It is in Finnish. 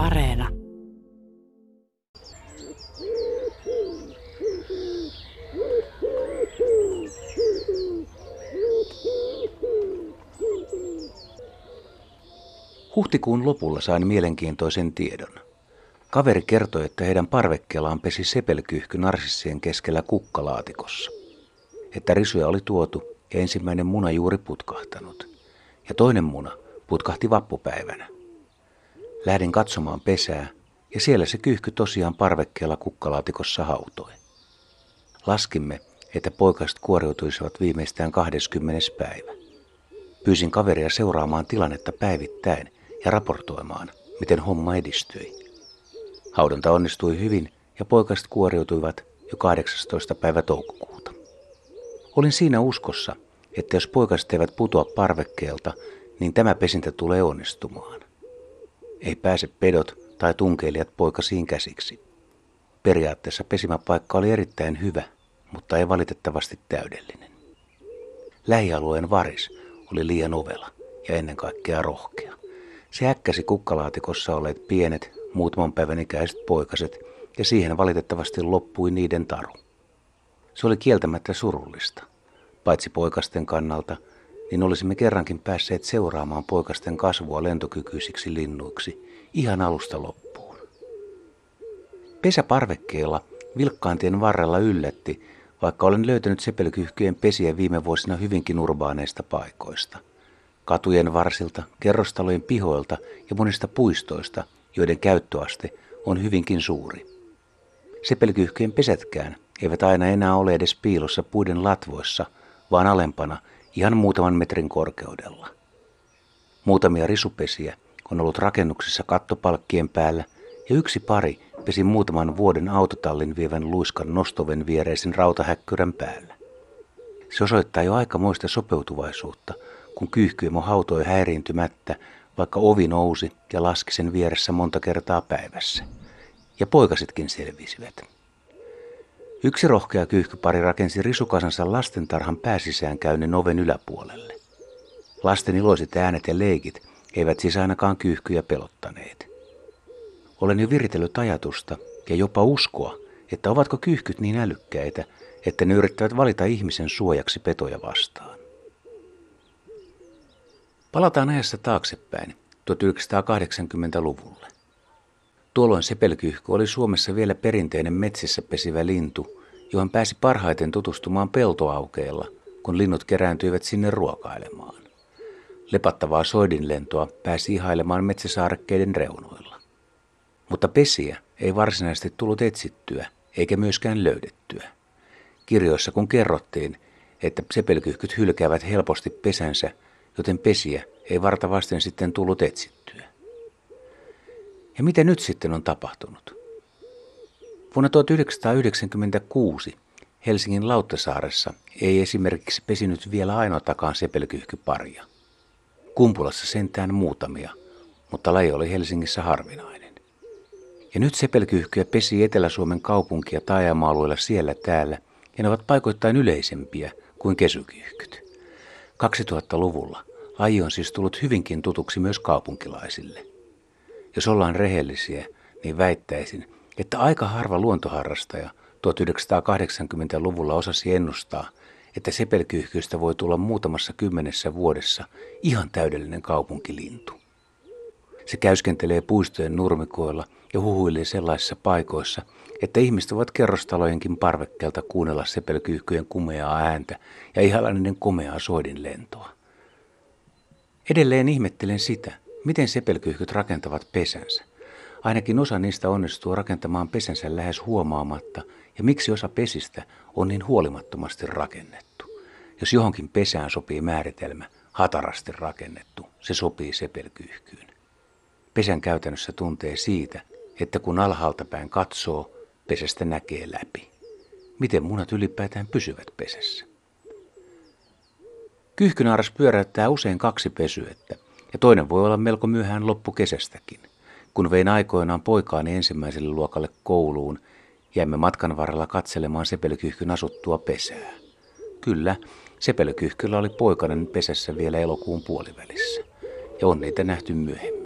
Areena. Huhtikuun lopulla sain mielenkiintoisen tiedon. Kaveri kertoi, että heidän parvekkeellaan pesi sepelkyhky narsissien keskellä kukkalaatikossa. Että risuja oli tuotu ja ensimmäinen muna juuri putkahtanut. Ja toinen muna putkahti vappupäivänä. Lähdin katsomaan pesää ja siellä se kyhky tosiaan parvekkeella kukkalaatikossa hautoi. Laskimme, että poikaset kuoriutuisivat viimeistään 20. päivä. Pyysin kaveria seuraamaan tilannetta päivittäin ja raportoimaan, miten homma edistyi. Haudonta onnistui hyvin ja poikaset kuoriutuivat jo 18. päivä toukokuuta. Olin siinä uskossa, että jos poikaset eivät putoa parvekkeelta, niin tämä pesintä tulee onnistumaan. Ei pääse pedot tai tunkeilijat poikasiin käsiksi. Periaatteessa pesimäpaikka oli erittäin hyvä, mutta ei valitettavasti täydellinen. Lähialueen varis oli liian ovela ja ennen kaikkea rohkea. Se äkkäsi kukkalaatikossa olleet pienet, muutaman päivän ikäiset poikaset, ja siihen valitettavasti loppui niiden taru. Se oli kieltämättä surullista, paitsi poikasten kannalta, niin olisimme kerrankin päässeet seuraamaan poikasten kasvua lentokykyisiksi linnuiksi ihan alusta loppuun. Pesäparvekkeella vilkkaantien varrella yllätti, vaikka olen löytänyt sepelkyhkyjen pesiä viime vuosina hyvinkin urbaaneista paikoista. Katujen varsilta, kerrostalojen pihoilta ja monista puistoista, joiden käyttöaste on hyvinkin suuri. Sepelkyhkyjen pesätkään eivät aina enää ole edes piilossa puiden latvoissa, vaan alempana ihan muutaman metrin korkeudella. Muutamia risupesiä on ollut rakennuksissa kattopalkkien päällä ja yksi pari pesi muutaman vuoden autotallin vievän luiskan nostoven viereisen rautahäkkyrän päällä. Se osoittaa jo aikamoista sopeutuvaisuutta, kun kyyhkyemo hautoi häiriintymättä, vaikka ovi nousi ja laski sen vieressä monta kertaa päivässä. Ja poikasitkin selvisivät. Yksi rohkea kyyhkypari rakensi risukasansa lastentarhan pääsisään käynnin oven yläpuolelle. Lasten iloiset äänet ja leikit eivät siis ainakaan kyyhkyjä pelottaneet. Olen jo viritellyt ajatusta ja jopa uskoa, että ovatko kyyhkyt niin älykkäitä, että ne yrittävät valita ihmisen suojaksi petoja vastaan. Palataan ajassa taaksepäin 1980-luvulle. Tuolloin sepelkyhky oli Suomessa vielä perinteinen metsissä pesivä lintu, johon pääsi parhaiten tutustumaan peltoaukeilla, kun linnut kerääntyivät sinne ruokailemaan. Lepattavaa soidinlentoa pääsi ihailemaan metsäsaarekkeiden reunoilla. Mutta pesiä ei varsinaisesti tullut etsittyä, eikä myöskään löydettyä. Kirjoissa kun kerrottiin, että sepelkyhkyt hylkäävät helposti pesänsä, joten pesiä ei vartavasten sitten tullut etsittyä. Ja mitä nyt sitten on tapahtunut? Vuonna 1996 Helsingin Lauttasaaressa ei esimerkiksi pesinyt vielä ainoatakaan sepelkyhkyparia. Kumpulassa sentään muutamia, mutta laji oli Helsingissä harvinainen. Ja nyt sepelkyhkyjä pesi Etelä-Suomen kaupunkia taajama-alueilla siellä täällä, ja ne ovat paikoittain yleisempiä kuin kesykyhkyt. 2000-luvulla laji on siis tullut hyvinkin tutuksi myös kaupunkilaisille. Jos ollaan rehellisiä, niin väittäisin, että aika harva luontoharrastaja 1980-luvulla osasi ennustaa, että sepelkyyhkyistä voi tulla muutamassa kymmenessä vuodessa ihan täydellinen kaupunkilintu. Se käyskentelee puistojen nurmikoilla ja huhuilee sellaisissa paikoissa, että ihmiset ovat kerrostalojenkin parvekkeelta kuunnella sepelkyyhkyjen kumeaa ääntä ja ihalla niiden komeaa soidin lentoa. Edelleen ihmettelen sitä, miten sepelkyyhkyt rakentavat pesänsä. Ainakin osa niistä onnistuu rakentamaan pesänsä lähes huomaamatta, ja miksi osa pesistä on niin huolimattomasti rakennettu. Jos johonkin pesään sopii määritelmä, hatarasti rakennettu, se sopii sepelkyyhkyyn. Pesän käytännössä tuntee siitä, että kun alhaalta päin katsoo, pesästä näkee läpi. Miten munat ylipäätään pysyvät pesässä? Kyyhkynaaras pyöräyttää usein kaksi pesyettä, ja toinen voi olla melko myöhään loppukesästäkin. Kun vein aikoinaan poikaani ensimmäiselle luokalle kouluun, jäimme matkan varrella katselemaan sepelkyhkyn asuttua pesää. Kyllä, sepelkyhkyllä oli poikainen pesässä vielä elokuun puolivälissä, ja on niitä nähty myöhemmin.